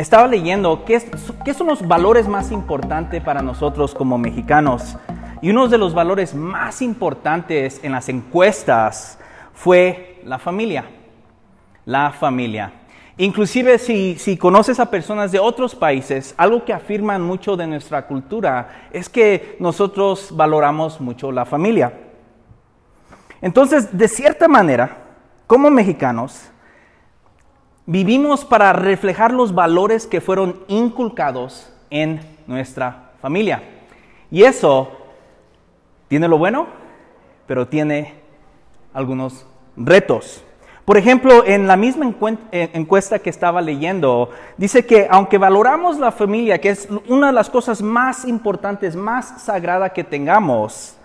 estaba leyendo qué, son los valores más importantes para nosotros como mexicanos. Y uno de los valores más importantes en las encuestas fue la familia. La familia. Inclusive si, si, conoces a personas de otros países, algo que afirman mucho de nuestra cultura es que nosotros valoramos mucho la familia. Entonces, de cierta manera, como mexicanos, vivimos para reflejar los valores que fueron inculcados en nuestra familia. Y eso tiene lo bueno, pero tiene algunos retos. Por ejemplo, en la misma eh, encuesta que estaba leyendo, dice que aunque valoramos la familia, que es una de las cosas más importantes, más sagrada que tengamos,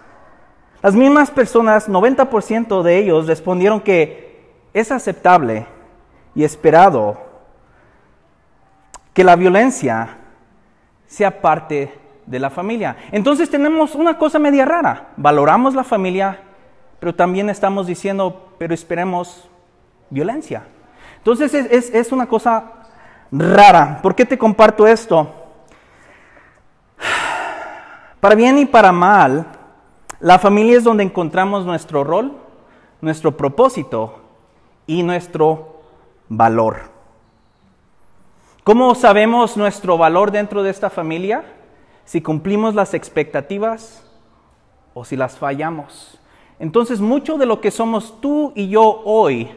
las mismas personas, 90% de ellos respondieron que es aceptable y esperado que la violencia sea parte de la familia. Entonces tenemos una cosa media rara. Valoramos la familia, pero también estamos diciendo, pero esperemos violencia. Entonces es, es una cosa rara. ¿Por qué te comparto esto? Para bien y para mal, la familia es donde encontramos nuestro rol, nuestro propósito y nuestro valor. ¿Cómo sabemos nuestro valor dentro de esta familia? Si cumplimos las expectativas o si las fallamos. Entonces mucho de lo que somos tú y yo hoy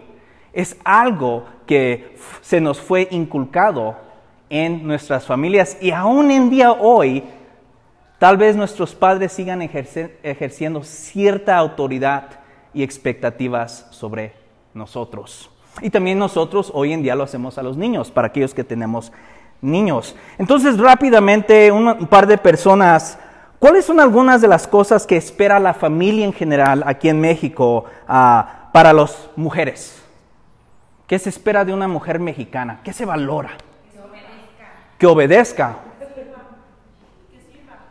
es algo que se nos fue inculcado en nuestras familias y aún en día hoy Tal vez nuestros padres sigan ejerciendo cierta autoridad y expectativas sobre nosotros. Y también nosotros hoy en día lo hacemos a los niños, para aquellos que tenemos niños. Entonces, rápidamente, un, par de personas, ¿cuáles son algunas de las cosas que espera la familia en general aquí en México ah, para las mujeres? ¿Qué se espera de una mujer mexicana? ¿Qué se valora? Que obedezca. Que obedezca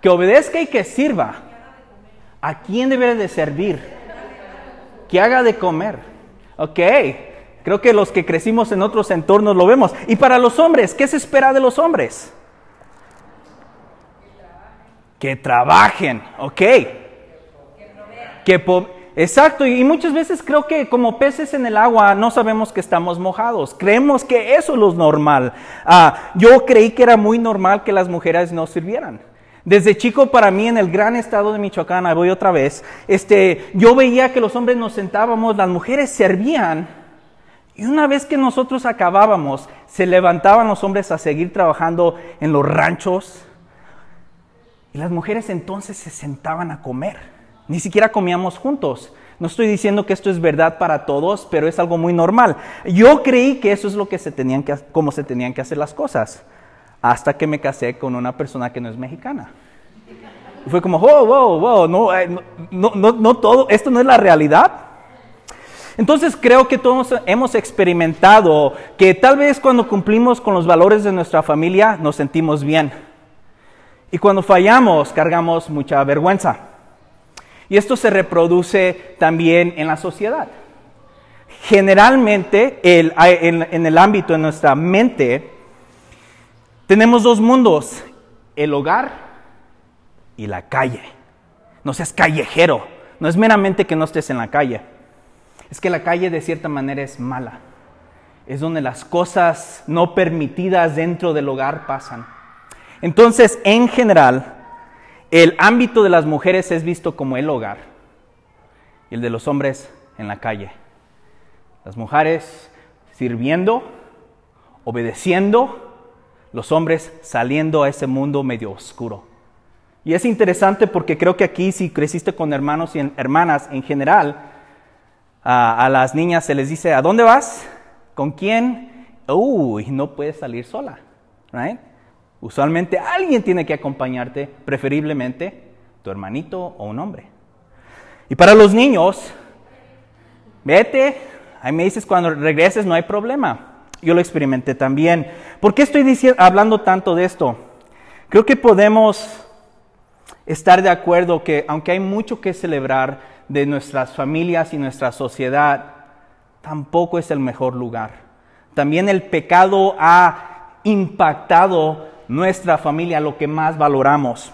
que obedezca y que sirva. ¿A quién debe de servir? Que haga de comer. Ok, creo que los que crecimos en otros entornos lo vemos. Y para los hombres, ¿qué se espera de los hombres? Que trabajen, ok. Que Exacto, y muchas veces creo que como peces en el agua no sabemos que estamos mojados, creemos que eso es lo normal. Ah, yo creí que era muy normal que las mujeres no sirvieran. Desde chico para mí en el gran estado de Michoacán, voy otra vez, este, yo veía que los hombres nos sentábamos, las mujeres servían y una vez que nosotros acabábamos, se levantaban los hombres a seguir trabajando en los ranchos y las mujeres entonces se sentaban a comer. Ni siquiera comíamos juntos. No estoy diciendo que esto es verdad para todos, pero es algo muy normal. Yo creí que eso es lo que se tenían que, cómo se tenían que hacer las cosas hasta que me casé con una persona que no es mexicana. Y fue como, wow, wow, wow, eh, no, no, no, todo, esto no es la realidad. Entonces creo que todos hemos experimentado que tal vez cuando cumplimos con los valores de nuestra familia nos sentimos bien. Y cuando fallamos cargamos mucha vergüenza. Y esto se reproduce también en la sociedad. Generalmente en el ámbito de nuestra mente, tenemos dos mundos, el hogar y la calle. No seas callejero, no es meramente que no estés en la calle, es que la calle de cierta manera es mala. Es donde las cosas no permitidas dentro del hogar pasan. Entonces, en general, el ámbito de las mujeres es visto como el hogar y el de los hombres en la calle. Las mujeres sirviendo, obedeciendo, los hombres saliendo a ese mundo medio oscuro. Y es interesante porque creo que aquí si creciste con hermanos y hermanas en general, a, las niñas se les dice, ¿a dónde vas? ¿Con quién? Uy, no puedes salir sola. Usualmente alguien tiene que acompañarte, preferiblemente tu hermanito o un hombre. Y para los niños, vete, ahí me dices cuando regreses no hay problema. Yo lo experimenté también. ¿Por qué estoy hablando tanto de esto? Creo que podemos estar de acuerdo que aunque hay mucho que celebrar de nuestras familias y nuestra sociedad, tampoco es el mejor lugar. También el pecado ha impactado nuestra familia, lo que más valoramos.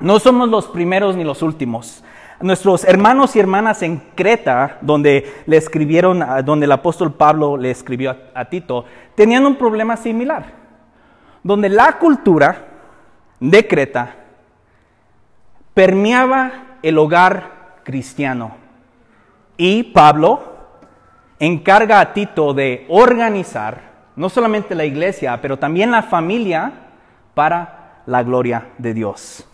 No somos los primeros ni los últimos. Nuestros hermanos y hermanas en Creta, donde le escribieron, donde el apóstol Pablo le escribió a, Tito, tenían un problema similar, donde la cultura de Creta permeaba el hogar cristiano. Y Pablo encarga a Tito de organizar no solamente la iglesia, pero también la familia para la gloria de Dios.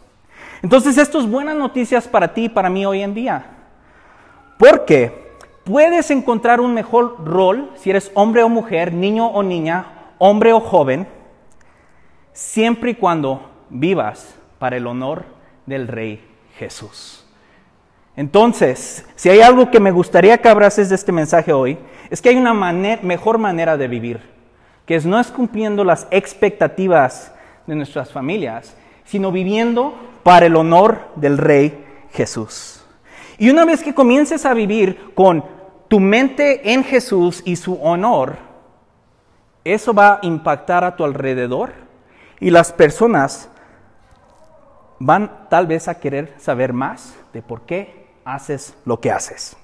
Entonces esto es buenas noticias para ti y para mí hoy en día. Porque puedes encontrar un mejor rol si eres hombre o mujer, niño o niña, hombre o joven, siempre y cuando vivas para el honor del Rey Jesús. Entonces, si hay algo que me gustaría que abraces de este mensaje hoy, es que hay una mejor manera de vivir, que es no es cumpliendo las expectativas de nuestras familias, sino viviendo para el honor del Rey Jesús. Y una vez que comiences a vivir con tu mente en Jesús y su honor, eso va a impactar a tu alrededor y las personas van tal vez a querer saber más de por qué haces lo que haces.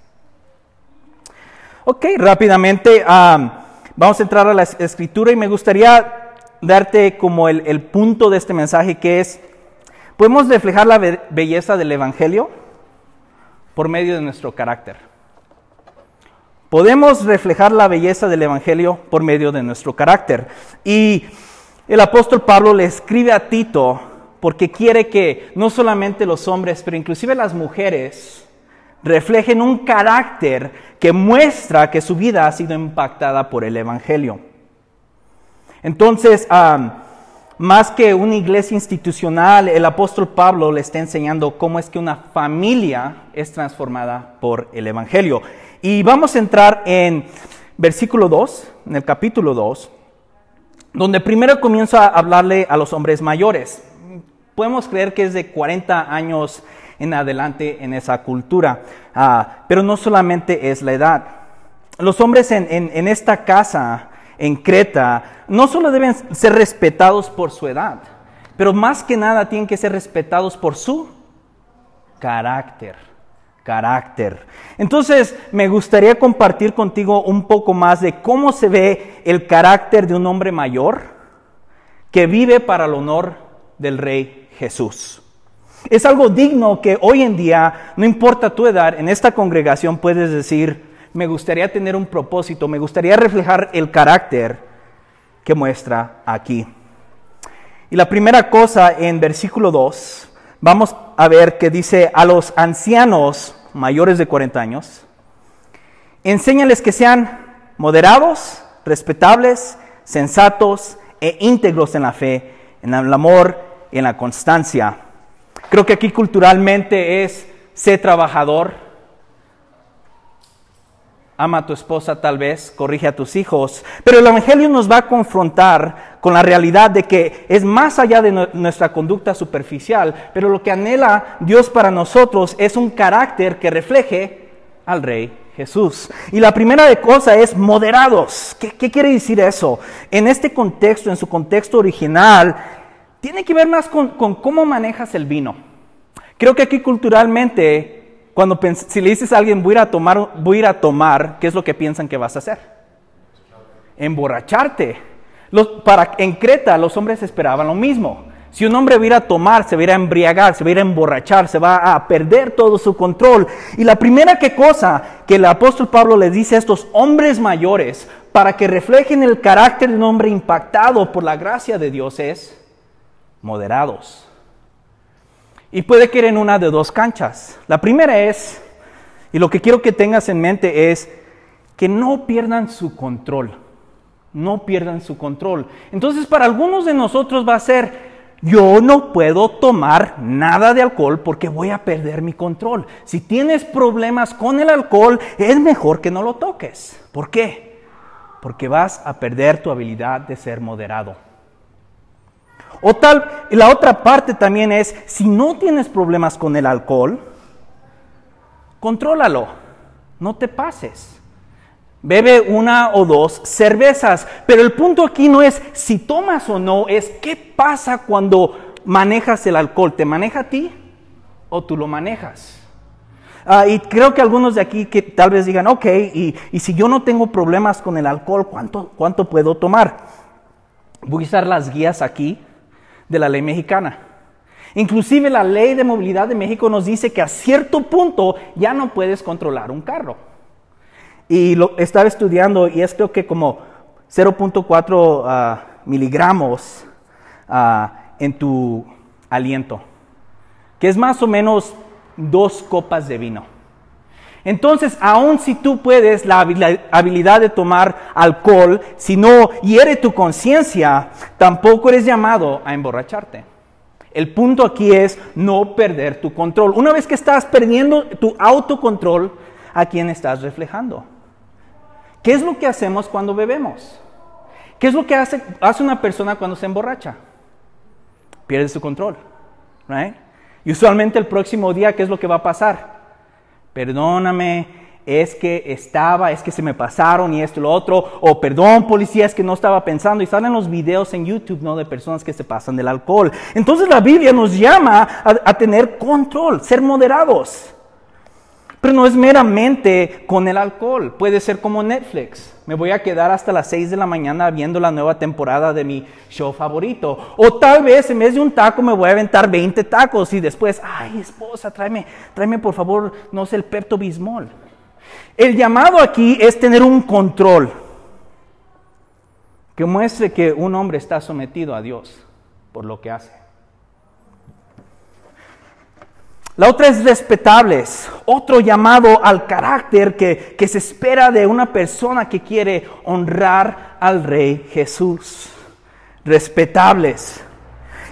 Ok, rápidamente vamos a entrar a la escritura y me gustaría darte como el, el punto de este mensaje que es Podemos reflejar la belleza del Evangelio por medio de nuestro carácter. Podemos reflejar la belleza del Evangelio por medio de nuestro carácter. Y el apóstol Pablo le escribe a Tito porque quiere que no solamente los hombres, pero inclusive las mujeres reflejen un carácter que muestra que su vida ha sido impactada por el Evangelio. Entonces, más que una iglesia institucional, el apóstol Pablo le está enseñando cómo es que una familia es transformada por el Evangelio. Y vamos a entrar en versículo 2, en el capítulo 2, donde primero comienza a hablarle a los hombres mayores. Podemos creer que es de 40 años en adelante en esa cultura, ah, pero no solamente es la edad. Los hombres en, en esta casa en Creta no solo deben ser respetados por su edad, pero más que nada tienen que ser respetados por su carácter. Carácter. Entonces, me gustaría compartir contigo un poco más de cómo se ve el carácter de un hombre mayor que vive para el honor del Rey Jesús. Es algo digno que hoy en día, no importa tu edad, en esta congregación puedes decir, me gustaría tener un propósito, me gustaría reflejar el carácter que muestra aquí. Y la primera cosa en versículo 2, vamos a ver que dice a los ancianos mayores de 40 años, enséñales que sean moderados, respetables, sensatos e íntegros en la fe, en el amor en la constancia. Creo que aquí culturalmente es ser trabajador, ama a tu esposa tal vez, corrige a tus hijos, pero el Evangelio nos va a confrontar con la realidad de que es más allá de nuestra conducta superficial, pero lo que anhela Dios para nosotros es un carácter que refleje al Rey Jesús. Y la primera de cosa es moderados. ¿Qué, quiere decir eso? En este contexto, en su contexto original, tiene que ver más con, cómo manejas el vino. Creo que aquí culturalmente cuando si le dices a alguien voy a, ir a tomar, voy a ir a tomar, ¿qué es lo que piensan que vas a hacer? Emborracharte. para, en Creta los hombres esperaban lo mismo. Si un hombre va a ir a tomar, se va a embriagar, se va a ir a emborrachar, se va a perder todo su control. Y la primera que cosa que el apóstol Pablo le dice a estos hombres mayores para que reflejen el carácter de un hombre impactado por la gracia de Dios es moderados. Y puede que en una de dos canchas. La primera es, y lo que quiero que tengas en mente es que no pierdan su control. No pierdan su control. Entonces para algunos de nosotros va a ser, yo no puedo tomar nada de alcohol porque voy a perder mi control. Si tienes problemas con el alcohol, es mejor que no lo toques. ¿Por qué? Porque vas a perder tu habilidad de ser moderado. O tal, la otra parte también es, si no tienes problemas con el alcohol, contrólalo, no te pases. Bebe una o dos cervezas. Pero el punto aquí no es si tomas o no, es qué pasa cuando manejas el alcohol. ¿Te maneja a ti o tú lo manejas? Ah, y creo que algunos de aquí que tal vez digan, ok, y, si yo no tengo problemas con el alcohol, ¿cuánto, ¿cuánto puedo tomar? Voy a usar las guías aquí de la ley mexicana. Inclusive la ley de movilidad de México nos dice que a cierto punto ya no puedes controlar un carro. Y lo estaba estudiando y es creo que como 0.4 ah, miligramos ah, en tu aliento, que es más o menos dos copas de vino. Entonces, aun si tú puedes la habilidad de tomar alcohol, si no hiere tu conciencia, tampoco eres llamado a emborracharte. El punto aquí es no perder tu control. Una vez que estás perdiendo tu autocontrol, ¿a quién estás reflejando? ¿Qué es lo que hacemos cuando bebemos? ¿Qué es lo que hace, hace una persona cuando se emborracha? Pierde su control. Right? Y usualmente el próximo día, ¿qué es lo que va a pasar? Perdóname, es que estaba, es que se me pasaron y esto y lo otro, o perdón policía, es que no estaba pensando. Y salen los videos en YouTube, ¿no? De personas que se pasan del alcohol. Entonces la Biblia nos llama a, a tener control, ser moderados. Pero no es meramente con el alcohol, puede ser como Netflix. Me voy a quedar hasta las 6 de la mañana viendo la nueva temporada de mi show favorito. O tal vez en vez de un taco me voy a aventar 20 tacos y después, ay esposa, tráeme, tráeme por favor, no sé, el Pepto Bismol. El llamado aquí es tener un control que muestre que un hombre está sometido a Dios por lo que hace. La otra es respetables, otro llamado al carácter que, que, se espera de una persona que quiere honrar al Rey Jesús. Respetables.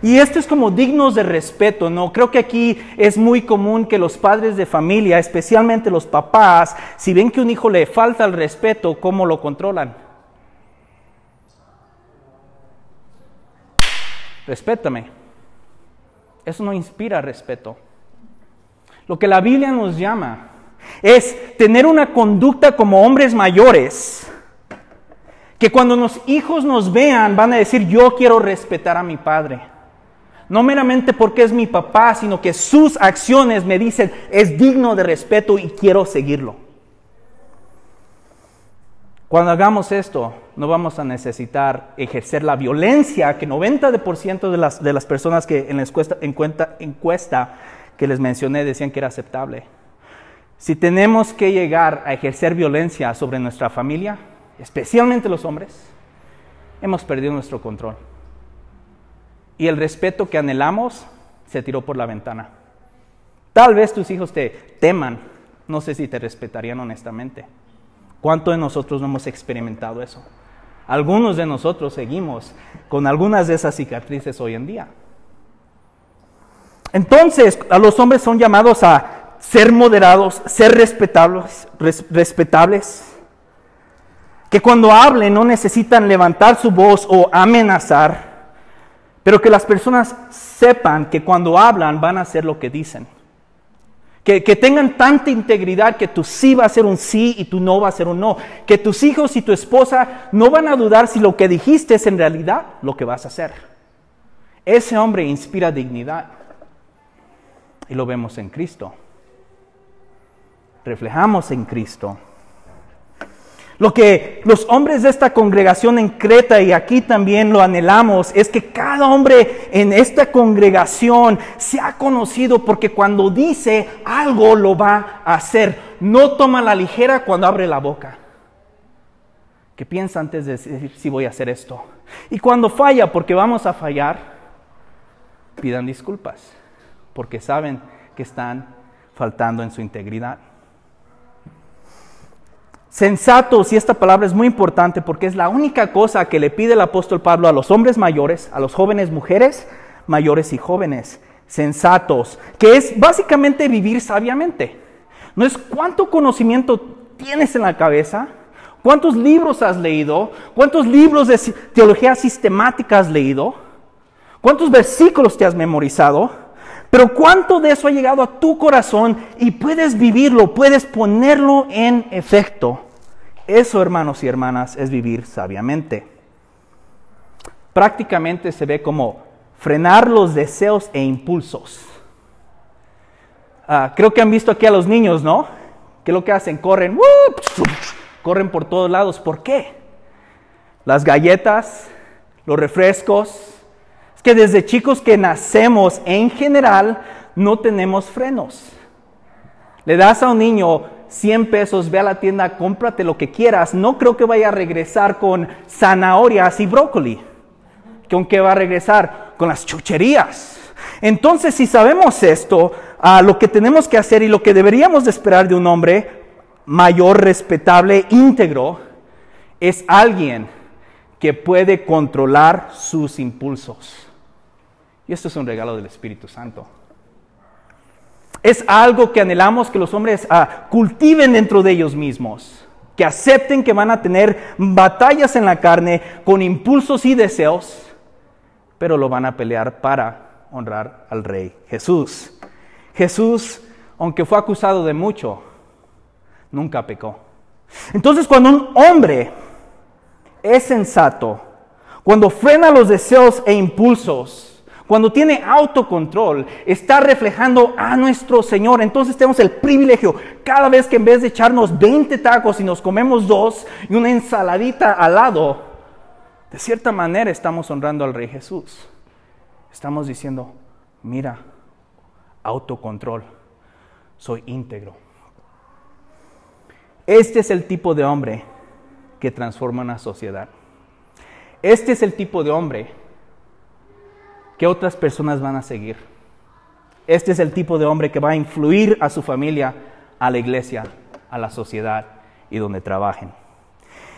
Y esto es como dignos de respeto, ¿no? Creo que aquí es muy común que los padres de familia, especialmente los papás, si ven que un hijo le falta el respeto, ¿cómo lo controlan? Respétame. Eso no inspira respeto. Lo que la Biblia nos llama es tener una conducta como hombres mayores, que cuando los hijos nos vean van a decir, yo quiero respetar a mi padre. No meramente porque es mi papá, sino que sus acciones me dicen, es digno de respeto y quiero seguirlo. Cuando hagamos esto, no vamos a necesitar ejercer la violencia que 90% de las, de las personas que en la encuesta, encuesta, encuesta que les mencioné decían que era aceptable. Si tenemos que llegar a ejercer violencia sobre nuestra familia, especialmente los hombres, hemos perdido nuestro control. Y el respeto que anhelamos se tiró por la ventana. Tal vez tus hijos te teman, no sé si te respetarían honestamente. ¿Cuánto de nosotros no hemos experimentado eso? Algunos de nosotros seguimos con algunas de esas cicatrices hoy en día. Entonces, a los hombres son llamados a ser moderados, ser respetables, que cuando hablen no necesitan levantar su voz o amenazar, pero que las personas sepan que cuando hablan van a hacer lo que dicen. Que, que, tengan tanta integridad que tu sí va a ser un sí y tu no va a ser un no. Que tus hijos y tu esposa no van a dudar si lo que dijiste es en realidad lo que vas a hacer. Ese hombre inspira dignidad. Y lo vemos en Cristo. Reflejamos en Cristo. Lo que los hombres de esta congregación en Creta y aquí también lo anhelamos es que cada hombre en esta congregación sea conocido porque cuando dice algo lo va a hacer. No toma la ligera cuando abre la boca. Que piensa antes de decir si voy a hacer esto. Y cuando falla, porque vamos a fallar, pidan disculpas porque saben que están faltando en su integridad. Sensatos, y esta palabra es muy importante porque es la única cosa que le pide el apóstol Pablo a los hombres mayores, a los jóvenes mujeres, mayores y jóvenes. Sensatos, que es básicamente vivir sabiamente. No es cuánto conocimiento tienes en la cabeza, cuántos libros has leído, cuántos libros de teología sistemática has leído, cuántos versículos te has memorizado, pero cuánto de eso ha llegado a tu corazón y puedes vivirlo, puedes ponerlo en efecto Eso, hermanos y hermanas, es vivir sabiamente. Prácticamente se ve como frenar los deseos e impulsos. Ah, creo que han visto aquí a los niños, ¿no? ¿Qué es lo que hacen? Corren, corren por todos lados. ¿Por qué? Las galletas, los refrescos. Es que desde chicos que nacemos, en general, no tenemos frenos. Le das a un niño 100 pesos, ve a la tienda, cómprate lo que quieras. No creo que vaya a regresar con zanahorias y brócoli. ¿Con qué va a regresar? Con las chucherías. Entonces, si sabemos esto, ah, lo que tenemos que hacer y lo que deberíamos de esperar de un hombre mayor, respetable, íntegro, es alguien que puede controlar sus impulsos. Y esto es un regalo del Espíritu Santo. Es algo que anhelamos que los hombres ah, cultiven dentro de ellos mismos, que acepten que van a tener batallas en la carne con impulsos y deseos, pero lo van a pelear para honrar al Rey Jesús. Jesús, aunque fue acusado de mucho, nunca pecó. Entonces cuando un hombre es sensato, cuando frena los deseos e impulsos, cuando tiene autocontrol, está reflejando a nuestro Señor. Entonces tenemos el privilegio, cada vez que en vez de echarnos 20 tacos y nos comemos dos y una ensaladita al lado, de cierta manera estamos honrando al Rey Jesús. Estamos diciendo, mira, autocontrol, soy íntegro. Este es el tipo de hombre que transforma una sociedad. Este es el tipo de hombre que otras personas van a seguir. Este es el tipo de hombre que va a influir a su familia, a la iglesia, a la sociedad y donde trabajen.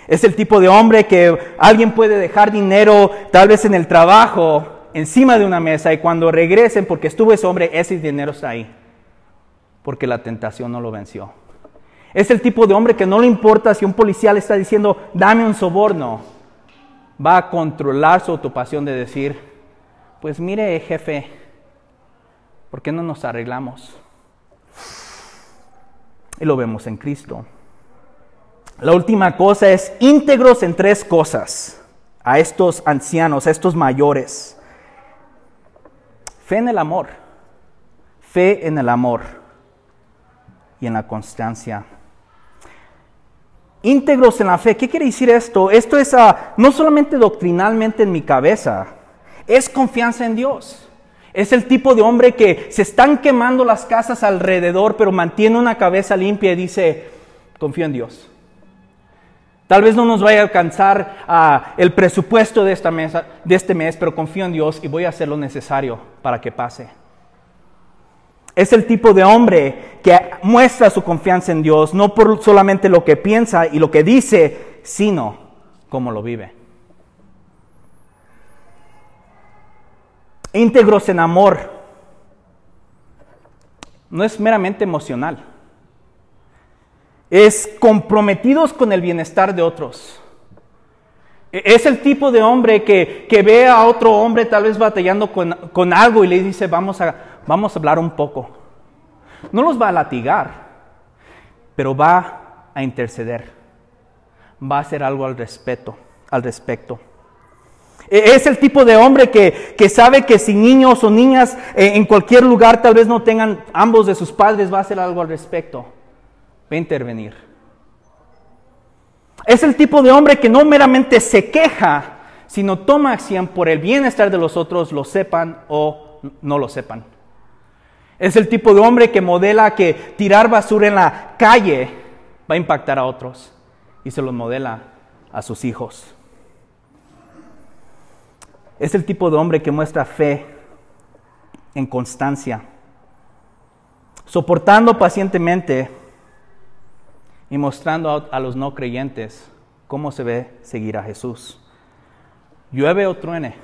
Es el tipo de hombre que alguien puede dejar dinero tal vez en el trabajo encima de una mesa y cuando regresen porque estuvo ese hombre, ese dinero está ahí. Porque la tentación no lo venció. Es el tipo de hombre que no le importa si un policía le está diciendo, dame un soborno. Va a controlar su autopasión de decir, pues mire, jefe, ¿por qué no nos arreglamos? Y lo vemos en Cristo. La última cosa es íntegros en tres cosas a estos ancianos, a estos mayores. Fe en el amor, fe en el amor y en la constancia. Íntegros en la fe, ¿qué quiere decir esto? Esto es ah, no solamente doctrinalmente en mi cabeza, es confianza en Dios. Es el tipo de hombre que se están quemando las casas alrededor, pero mantiene una cabeza limpia y dice, confío en Dios. Tal vez no nos vaya a alcanzar ah, el presupuesto de, esta mesa, de este mes, pero confío en Dios y voy a hacer lo necesario para que pase. Es el tipo de hombre que muestra su confianza en Dios, no por solamente lo que piensa y lo que dice, sino cómo lo vive. Íntegros en amor, no es meramente emocional, es comprometidos con el bienestar de otros. E-, es el tipo de hombre que, ve a otro hombre tal vez batallando con, con, algo y le dice, vamos a, vamos a hablar un poco. No los va a latigar, pero va a interceder. Va a hacer algo al respeto, al respecto. E, es el tipo de hombre que, sabe que si niños o niñas eh, en cualquier lugar tal vez no tengan ambos de sus padres, va a hacer algo al respecto. Va a intervenir. Es el tipo de hombre que no meramente se queja, sino toma acción por el bienestar de los otros, lo sepan o no lo sepan. Es el tipo de hombre que modela que tirar basura en la calle va a impactar a otros y se lo modela a sus hijos. Es el tipo de hombre que muestra fe en constancia, soportando pacientemente y mostrando a, los no creyentes cómo se ve seguir a Jesús. Llueve o truene,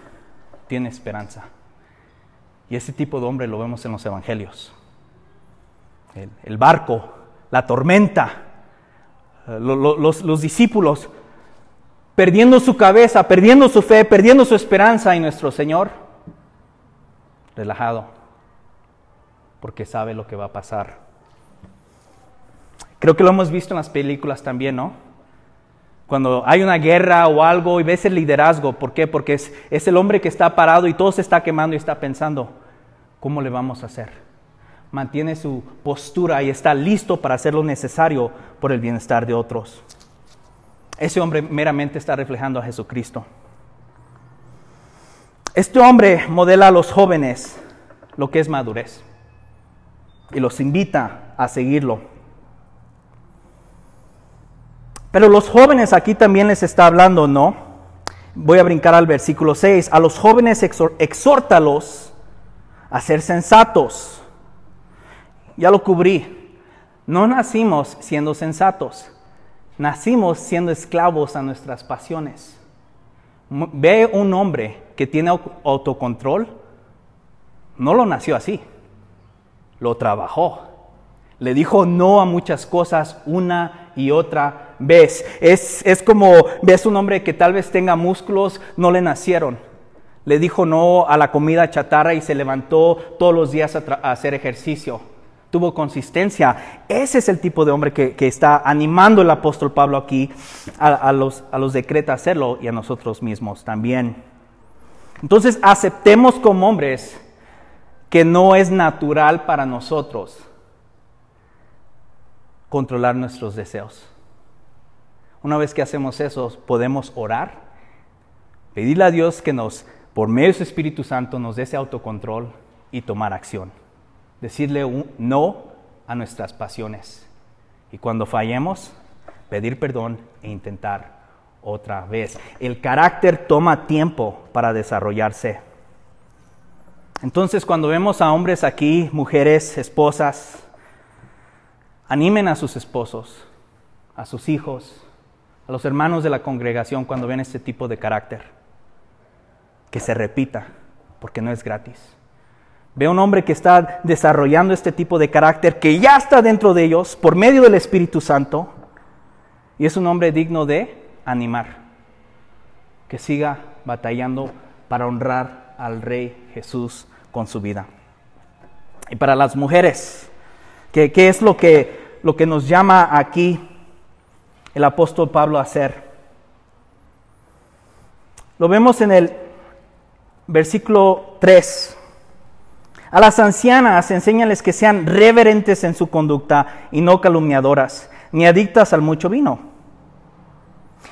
tiene esperanza. Y ese tipo de hombre lo vemos en los evangelios. El, barco, la tormenta, eh, los discípulos perdiendo su cabeza, perdiendo su fe, perdiendo su esperanza en nuestro Señor, relajado, porque sabe lo que va a pasar. Creo que lo hemos visto en las películas también, ¿no? Cuando hay una guerra o algo y ves el liderazgo, ¿por qué? Porque es, el hombre que está parado y todo se está quemando y está pensando, ¿cómo le vamos a hacer? Mantiene su postura y está listo para hacer lo necesario por el bienestar de otros. Ese hombre meramente está reflejando a Jesucristo. Este hombre modela a los jóvenes lo que es madurez y los invita a seguirlo. Pero los jóvenes aquí también les está hablando, ¿no? Voy a brincar al versículo 6. A los jóvenes exhórtalos a ser sensatos. Ya lo cubrí. No nacimos siendo sensatos. Nacimos siendo esclavos a nuestras pasiones. Ve un hombre que tiene autocontrol, no lo nació así, lo trabajó. Le dijo no a muchas cosas una y otra vez. Es, es como ves un hombre que tal vez tenga músculos, no le nacieron. Le dijo no a la comida chatarra y se levantó todos los días a, a hacer ejercicio tuvo consistencia. Ese es el tipo de hombre que, está animando el apóstol Pablo aquí a, los, a los decreta a hacerlo y a nosotros mismos también. Entonces aceptemos como hombres que no es natural para nosotros controlar nuestros deseos. Una vez que hacemos eso, podemos orar, pedirle a Dios que nos, por medio de su Espíritu Santo, nos dé ese autocontrol y tomar acción decirle no a nuestras pasiones. Y cuando fallemos, pedir perdón e intentar otra vez. El carácter toma tiempo para desarrollarse. Entonces, cuando vemos a hombres aquí, mujeres, esposas, animen a sus esposos, a sus hijos, a los hermanos de la congregación cuando ven este tipo de carácter. Que se repita, porque no es gratis. Ve un hombre que está desarrollando este tipo de carácter que ya está dentro de ellos por medio del Espíritu Santo y es un hombre digno de animar, que siga batallando para honrar al Rey Jesús con su vida. Y para las mujeres, ¿qué, es lo que, lo que nos llama aquí el apóstol Pablo a hacer? Lo vemos en el versículo 3 a las ancianas enséñales que sean reverentes en su conducta y no calumniadoras, ni adictas al mucho vino.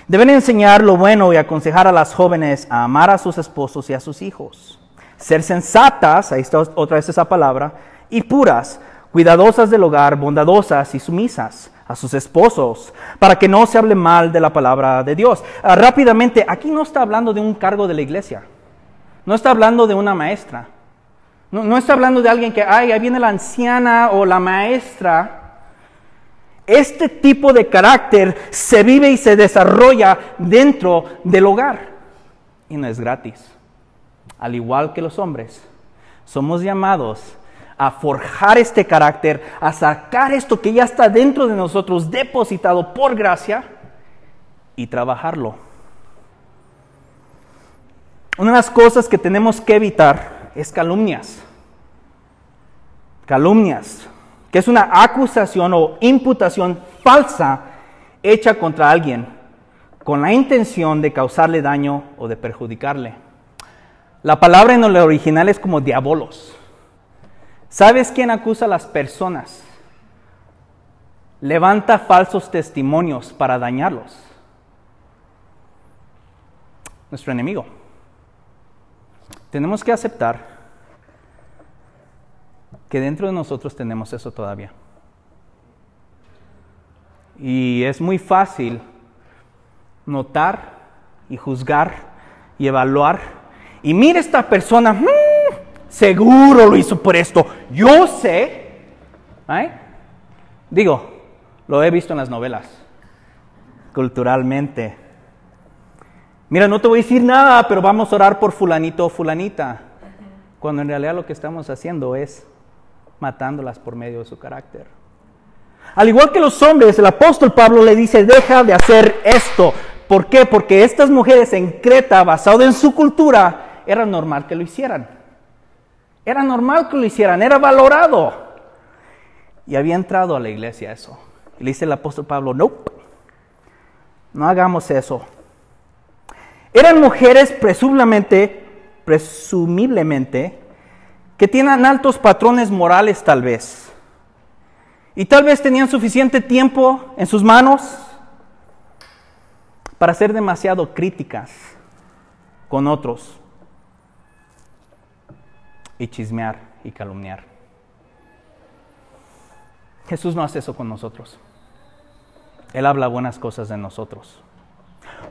Deben enseñar lo bueno y aconsejar a las jóvenes a amar a sus esposos y a sus hijos. Ser sensatas, ahí está otra vez esa palabra, y puras, cuidadosas del hogar, bondadosas y sumisas a sus esposos, para que no se hable mal de la palabra de Dios. Ah, rápidamente, aquí no está hablando de un cargo de la iglesia, no está hablando de una maestra, no, está hablando de alguien que, ay, ahí viene la anciana o la maestra. Este tipo de carácter se vive y se desarrolla dentro del hogar. Y no es gratis. Al igual que los hombres, somos llamados a forjar este carácter, a sacar esto que ya está dentro de nosotros, depositado por gracia, y trabajarlo. Una de las cosas que tenemos que evitar es calumnias. Calumnias, que es una acusación o imputación falsa hecha contra alguien con la intención de causarle daño o de perjudicarle. La palabra en el original es como diabolos. ¿Sabes quién acusa a las personas? Levanta falsos testimonios para dañarlos. Nuestro enemigo. Tenemos que aceptar que dentro de nosotros tenemos eso todavía. Y es muy fácil notar y juzgar y evaluar. Y mira esta persona, mm, seguro lo hizo por esto. Yo sé. Digo, lo he visto en las novelas, culturalmente. Mira, no te voy a decir nada, pero vamos a orar por fulanito o fulanita. Cuando en realidad lo que estamos haciendo es matándolas por medio de su carácter. Al igual que los hombres, el apóstol Pablo le dice, deja de hacer esto. ¿Por qué? Porque estas mujeres en Creta, basado en su cultura, era normal que lo hicieran. Era normal que lo hicieran, era valorado. Y había entrado a la iglesia eso. Y le dice el apóstol Pablo, no, No hagamos eso. Eran mujeres presumiblemente, presumiblemente, que tienen altos patrones morales tal vez. Y tal vez tenían suficiente tiempo en sus manos para ser demasiado críticas con otros y chismear y calumniar. Jesús no hace eso con nosotros. Él habla buenas cosas de nosotros.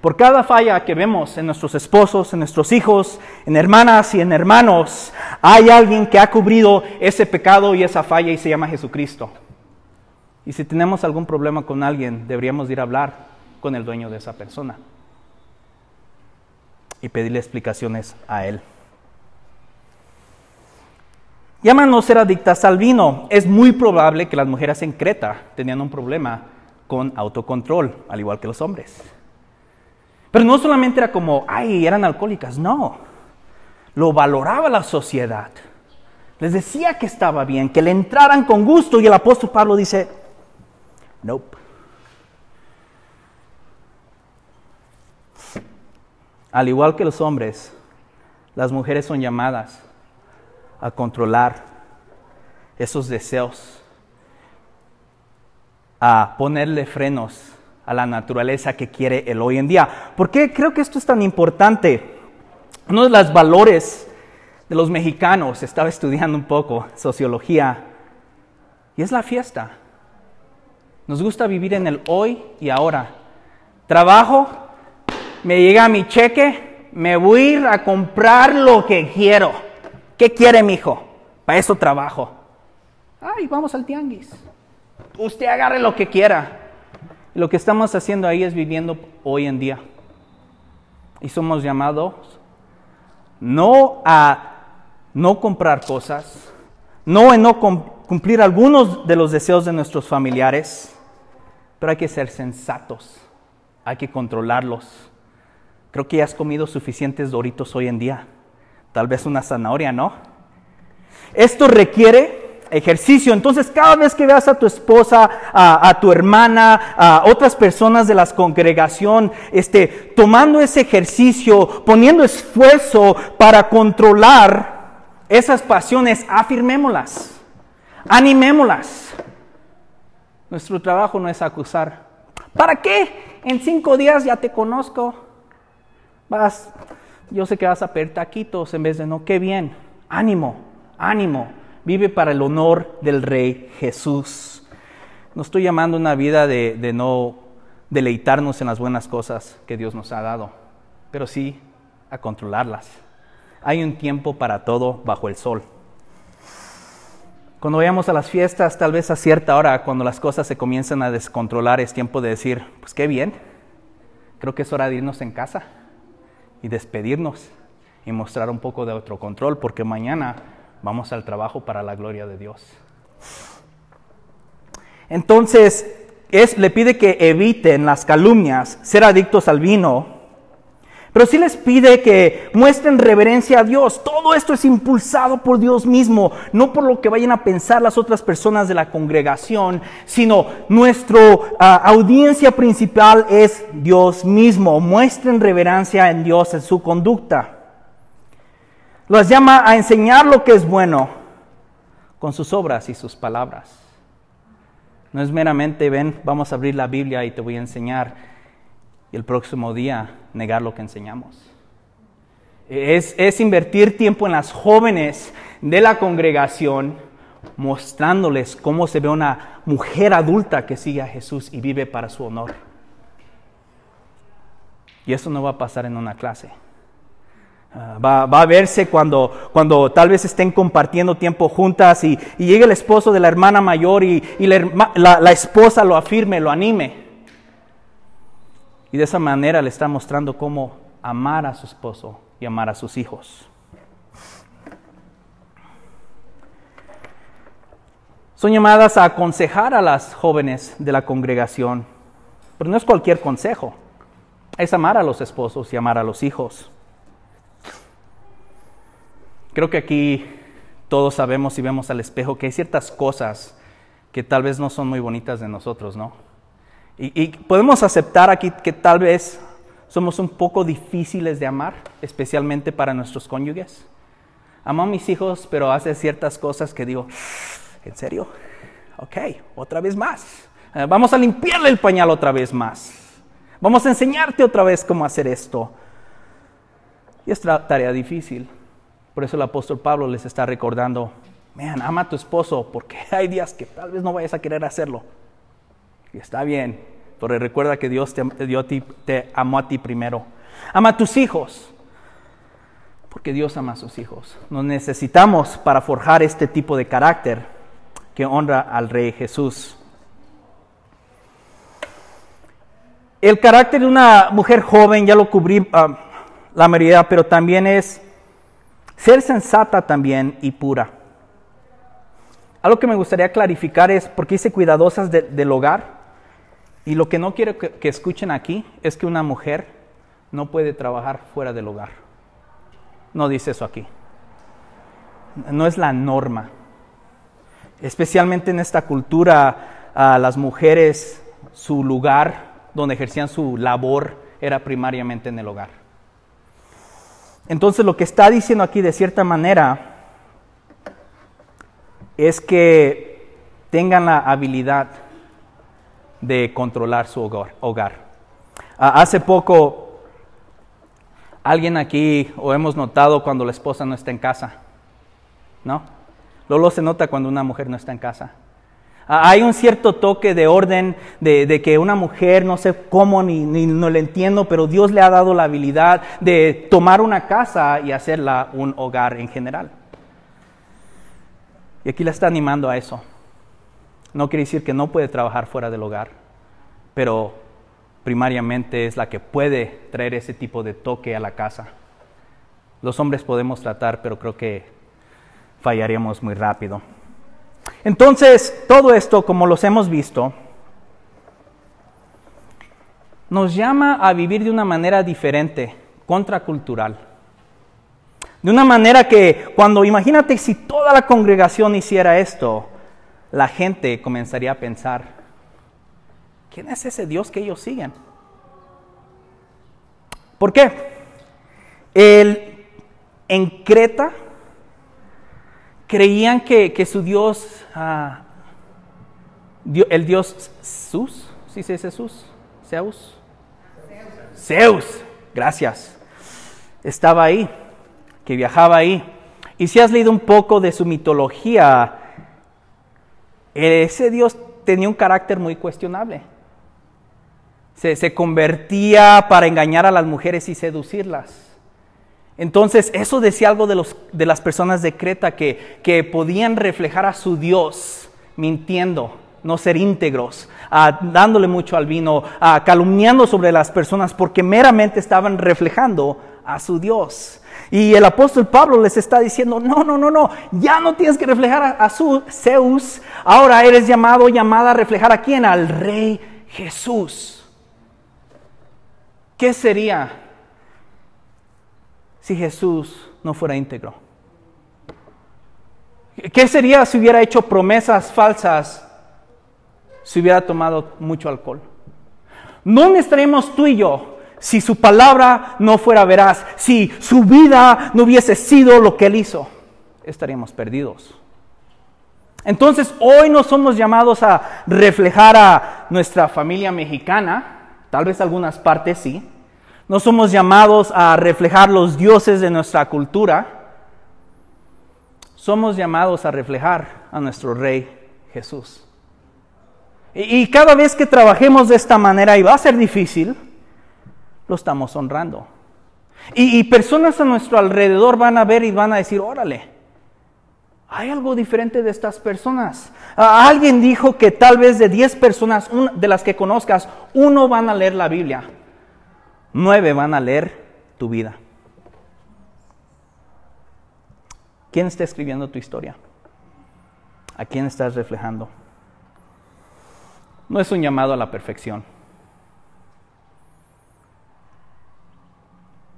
Por cada falla que vemos en nuestros esposos, en nuestros hijos, en hermanas y en hermanos, hay alguien que ha cubrido ese pecado y esa falla y se llama Jesucristo. Y si tenemos algún problema con alguien, deberíamos ir a hablar con el dueño de esa persona y pedirle explicaciones a él. Llámanos ser adictas al vino. Es muy probable que las mujeres en Creta tenían un problema con autocontrol, al igual que los hombres. Pero no solamente era como, ay, eran alcohólicas, no. Lo valoraba la sociedad. Les decía que estaba bien, que le entraran con gusto y el apóstol Pablo dice, nope. Al igual que los hombres, las mujeres son llamadas a controlar esos deseos, a ponerle frenos a la naturaleza que quiere el hoy en día. ¿Por qué creo que esto es tan importante? Uno de los valores de los mexicanos, estaba estudiando un poco sociología, y es la fiesta. Nos gusta vivir en el hoy y ahora. Trabajo, me llega mi cheque, me voy a comprar lo que quiero. ¿Qué quiere mi hijo? Para eso trabajo. Ay, vamos al tianguis. Usted agarre lo que quiera. Lo que estamos haciendo ahí es viviendo hoy en día. Y somos llamados no a no comprar cosas, no a no cumplir algunos de los deseos de nuestros familiares, pero hay que ser sensatos, hay que controlarlos. Creo que ya has comido suficientes doritos hoy en día. Tal vez una zanahoria, ¿no? Esto requiere ejercicio. Entonces, cada vez que veas a tu esposa, a, tu hermana, a otras personas de la congregación, este, tomando ese ejercicio, poniendo esfuerzo para controlar esas pasiones, afirmémoslas, animémoslas. Nuestro trabajo no es acusar. ¿Para qué? En cinco días ya te conozco. Vas yo sé que vas a pedir taquitos en vez de no, qué bien, ánimo, ánimo, vive para el honor del Rey Jesús. No estoy llamando una vida de, de no deleitarnos en las buenas cosas que Dios nos ha dado, pero sí a controlarlas. Hay un tiempo para todo bajo el sol. Cuando vayamos a las fiestas, tal vez a cierta hora, cuando las cosas se comienzan a descontrolar, es tiempo de decir, pues qué bien, creo que es hora de irnos en casa y despedirnos y mostrar un poco de otro control, porque mañana vamos al trabajo para la gloria de Dios. Entonces, es, le pide que eviten las calumnias, ser adictos al vino, pero sí les pide que muestren reverencia a Dios. Todo esto es impulsado por Dios mismo, no por lo que vayan a pensar las otras personas de la congregación, sino nuestra ah, audiencia principal es Dios mismo. Muestren reverencia en Dios en su conducta. Los llama a enseñar lo que es bueno con sus obras y sus palabras. No es meramente, ven, vamos a abrir la Biblia y te voy a enseñar y el próximo día negar lo que enseñamos. Es, es invertir tiempo en las jóvenes de la congregación, mostrándoles cómo se ve una mujer adulta que sigue a Jesús y vive para su honor. Y eso no va a pasar en una clase. Ah, va, a verse cuando, cuando tal vez estén compartiendo tiempo juntas y, y llegue el esposo de la hermana mayor y, la, la esposa lo afirme, lo anime. Y de esa manera le está mostrando cómo amar a su esposo y amar a sus hijos. Son llamadas a aconsejar a las jóvenes de la congregación, pero no es cualquier consejo, es amar a los esposos y amar a los hijos. Creo que aquí todos sabemos y vemos al espejo que hay ciertas cosas que tal vez no son muy bonitas de nosotros, ¿no? Y, podemos aceptar aquí que tal vez somos un poco difíciles de amar, especialmente para nuestros cónyuges. Amo a mis hijos, pero hace ciertas cosas que digo, ¿en serio? Ok, otra vez más. Eh, vamos a limpiarle el pañal otra vez más. Vamos a enseñarte otra vez cómo hacer esto. Y es tarea difícil. Por eso el apóstol Pablo les está recordando, man, ama a tu esposo, porque hay días que tal vez no vayas a querer hacerlo. Y está bien, pero recuerda que Dios te, te amó a ti primero. Ama a tus hijos, porque Dios ama a sus hijos. Nos necesitamos para forjar este tipo de carácter que honra al Rey Jesús. El carácter de una mujer joven, ya lo cubrí ah, la mayoría, pero también es ser sensata también y pura. Algo que me gustaría clarificar es por qué dice cuidadosas del hogar. Y lo que no quiero que, escuchen aquí es que una mujer no puede trabajar fuera del hogar. No dice eso aquí. No es la norma. Especialmente en esta cultura, a las mujeres, su lugar donde ejercían su labor era primariamente en el hogar. Entonces lo que está diciendo aquí de cierta manera es que tengan la habilidad de controlar su hogar. Ah, hace poco, alguien aquí, o hemos notado cuando la esposa no está en casa, ¿no? Luego se nota cuando una mujer no está en casa. Ah, hay un cierto toque de orden de, que una mujer, no sé cómo ni, ni, no le entiendo, pero Dios le ha dado la habilidad de tomar una casa y hacerla un hogar en general. Y aquí la está animando a eso. No quiere decir que no puede trabajar fuera del hogar, pero primariamente es la que puede traer ese tipo de toque a la casa. Los hombres podemos tratar, pero creo que fallaríamos muy rápido. Entonces, todo esto, como los hemos visto, nos llama a vivir de una manera diferente, contracultural. De una manera que cuando imagínate si toda la congregación hiciera esto, la gente comenzaría a pensar, ¿quién es ese Dios que ellos siguen? ¿Por qué? El, en Creta creían que, su Dios, ah, el Dios Zeus, ¿sí se dice Zeus? Zeus. Zeus, gracias. Estaba ahí, que viajaba ahí. Y si has leído un poco de su mitología, ese Dios tenía un carácter muy cuestionable. Se, convertía para engañar a las mujeres y seducirlas. Entonces, eso decía algo de, los, de las personas de Creta que, que, podían reflejar a su Dios mintiendo, no ser íntegros, dándole mucho al vino, calumniando sobre las personas porque meramente estaban reflejando a su Dios. Y el apóstol Pablo les está diciendo, no, no, no, no, ya no tienes que reflejar a, su Zeus, ahora eres llamado, llamada a reflejar a quién, al Rey Jesús. ¿Qué sería si Jesús no fuera íntegro? ¿Qué sería si hubiera hecho promesas falsas, si hubiera tomado mucho alcohol? ¿No estaríamos tú y yo si su palabra no fuera veraz, si su vida no hubiese sido lo que él hizo, estaríamos perdidos. Entonces hoy no somos llamados a reflejar a nuestra familia mexicana, tal vez algunas partes sí. No somos llamados a reflejar los dioses de nuestra cultura. Somos llamados a reflejar a nuestro Rey Jesús. Y, cada vez que trabajemos de esta manera, y va a ser difícil, lo estamos honrando. Y, personas a nuestro alrededor van a ver y van a decir, órale, hay algo diferente de estas personas. alguien dijo que tal vez de 10 personas de las que conozcas, uno van a leer la Biblia, nueve van a leer tu vida. ¿Quién está escribiendo tu historia? ¿A quién estás reflejando? No es un llamado a la perfección.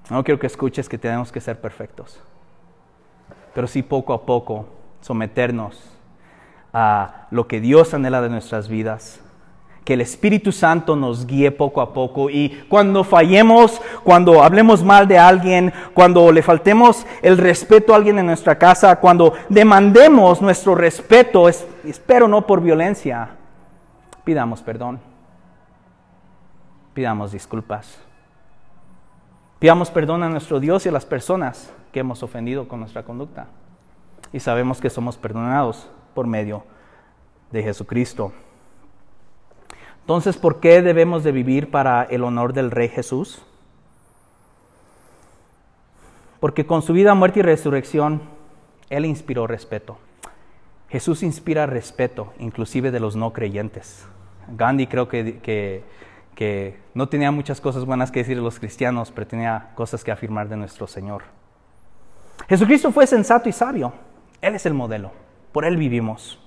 No quiero que escuches que tenemos que ser perfectos, pero sí poco a poco someternos a lo que Dios anhela de nuestras vidas, que el Espíritu Santo nos guíe poco a poco y cuando fallemos, cuando hablemos mal de alguien, cuando le faltemos el respeto a alguien en nuestra casa, cuando demandemos nuestro respeto, espero no por violencia, pidamos perdón, pidamos disculpas, pidamos perdón a nuestro Dios y a las personas que hemos ofendido con nuestra conducta y sabemos que somos perdonados por medio de Jesucristo. Entonces, ¿por qué debemos de vivir para el honor del Rey Jesús? Porque con su vida, muerte y resurrección, Él inspiró respeto. Jesús inspira respeto, inclusive de los no creyentes. Gandhi creo que, que, que no tenía muchas cosas buenas que decir de los cristianos, pero tenía cosas que afirmar de nuestro Señor. Jesucristo fue sensato y sabio. Él es el modelo. Por Él vivimos.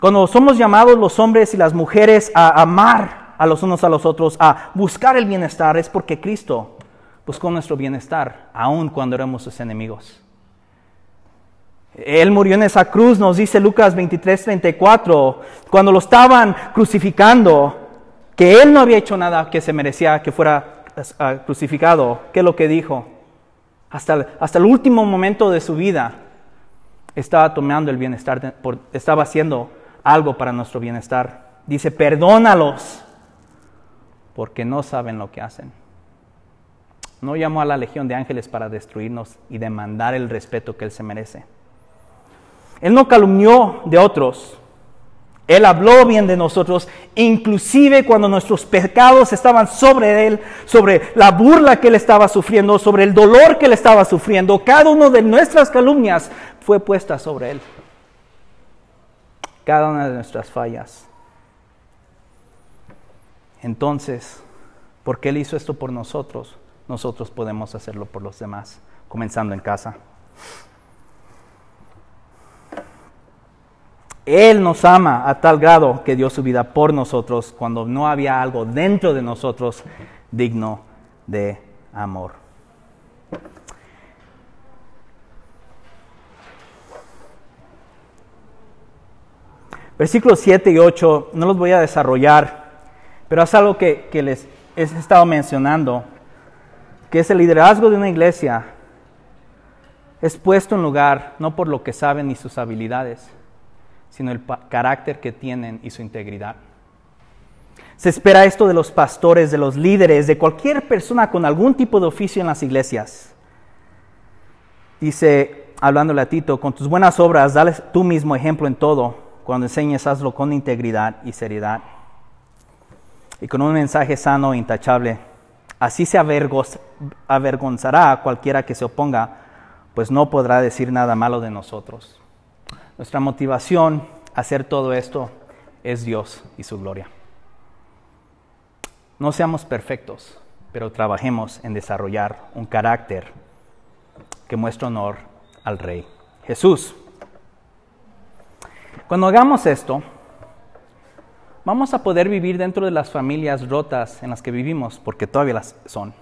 Cuando somos llamados los hombres y las mujeres a amar a los unos a los otros, a buscar el bienestar, es porque Cristo buscó nuestro bienestar, aun cuando éramos sus enemigos. Él murió en esa cruz, nos dice Lucas 23, 34, cuando lo estaban crucificando, que Él no había hecho nada que se merecía que fuera ah, crucificado. ¿Qué es lo que dijo? Hasta, hasta el último momento de su vida estaba tomando el bienestar, estaba haciendo algo para nuestro bienestar. Dice, perdónalos, porque no saben lo que hacen. No llamó a la legión de ángeles para destruirnos y demandar el respeto que Él se merece. Él no calumnió de otros. Él habló bien de nosotros, inclusive cuando nuestros pecados estaban sobre Él, sobre la burla que Él estaba sufriendo, sobre el dolor que Él estaba sufriendo. Cada una de nuestras calumnias fue puesta sobre Él cada una de nuestras fallas. Entonces, porque Él hizo esto por nosotros, nosotros podemos hacerlo por los demás, comenzando en casa. Él nos ama a tal grado que dio su vida por nosotros cuando no había algo dentro de nosotros digno de amor. Versículos 7 y 8 no los voy a desarrollar, pero es algo que, les he estado mencionando, que es el liderazgo de una iglesia es puesto en lugar no por lo que saben ni sus habilidades, sino el carácter que tienen y su integridad. Se espera esto de los pastores, de los líderes, de cualquier persona con algún tipo de oficio en las iglesias. Dice, hablándole a Tito, con tus buenas obras, dale tú mismo ejemplo en todo cuando enseñes, hazlo con integridad y seriedad. Y con un mensaje sano e intachable. Así se avergonzará a cualquiera que se oponga, pues no podrá decir nada malo de nosotros. Nuestra motivación a hacer todo esto es Dios y su gloria. No seamos perfectos, pero trabajemos en desarrollar un carácter que muestre honor al Rey. Jesús cuando hagamos esto, vamos a poder vivir dentro de las familias rotas en las que vivimos, porque todavía las son.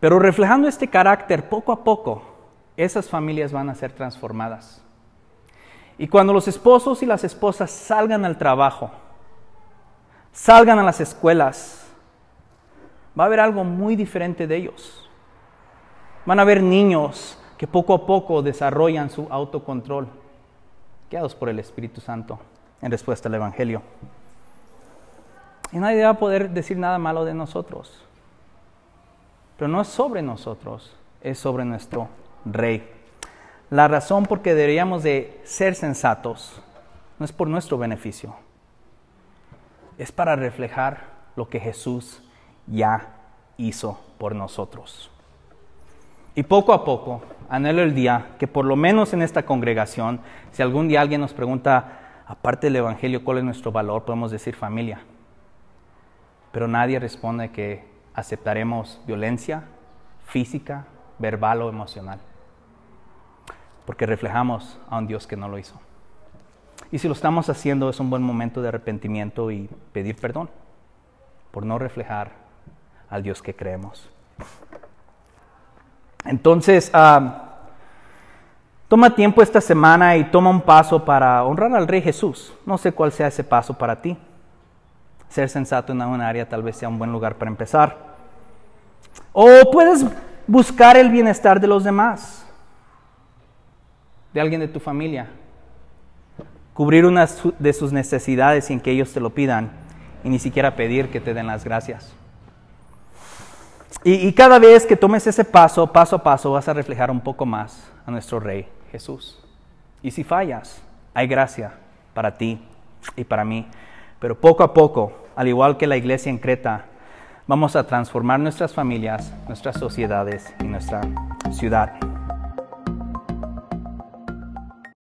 Pero reflejando este carácter poco a poco, esas familias van a ser transformadas. Y cuando los esposos y las esposas salgan al trabajo, salgan a las escuelas, va a haber algo muy diferente de ellos. Van a haber niños que poco a poco desarrollan su autocontrol por el Espíritu Santo en respuesta al Evangelio. Y nadie va a poder decir nada malo de nosotros. Pero no es sobre nosotros, es sobre nuestro Rey. La razón por que deberíamos de ser sensatos no es por nuestro beneficio, es para reflejar lo que Jesús ya hizo por nosotros. Y poco a poco, anhelo el día que por lo menos en esta congregación, si algún día alguien nos pregunta, aparte del Evangelio, cuál es nuestro valor, podemos decir familia. Pero nadie responde que aceptaremos violencia física, verbal o emocional. Porque reflejamos a un Dios que no lo hizo. Y si lo estamos haciendo es un buen momento de arrepentimiento y pedir perdón por no reflejar al Dios que creemos. Entonces, ah, toma tiempo esta semana y toma un paso para honrar al Rey Jesús. No sé cuál sea ese paso para ti, ser sensato en una área tal vez sea un buen lugar para empezar. O puedes buscar el bienestar de los demás, de alguien de tu familia, cubrir una de sus necesidades sin que ellos te lo pidan y ni siquiera pedir que te den las gracias. Y, cada vez que tomes ese paso, paso a paso, vas a reflejar un poco más a nuestro Rey Jesús. Y si fallas, hay gracia para ti y para mí. Pero poco a poco, al igual que la iglesia en Creta, vamos a transformar nuestras familias, nuestras sociedades y nuestra ciudad.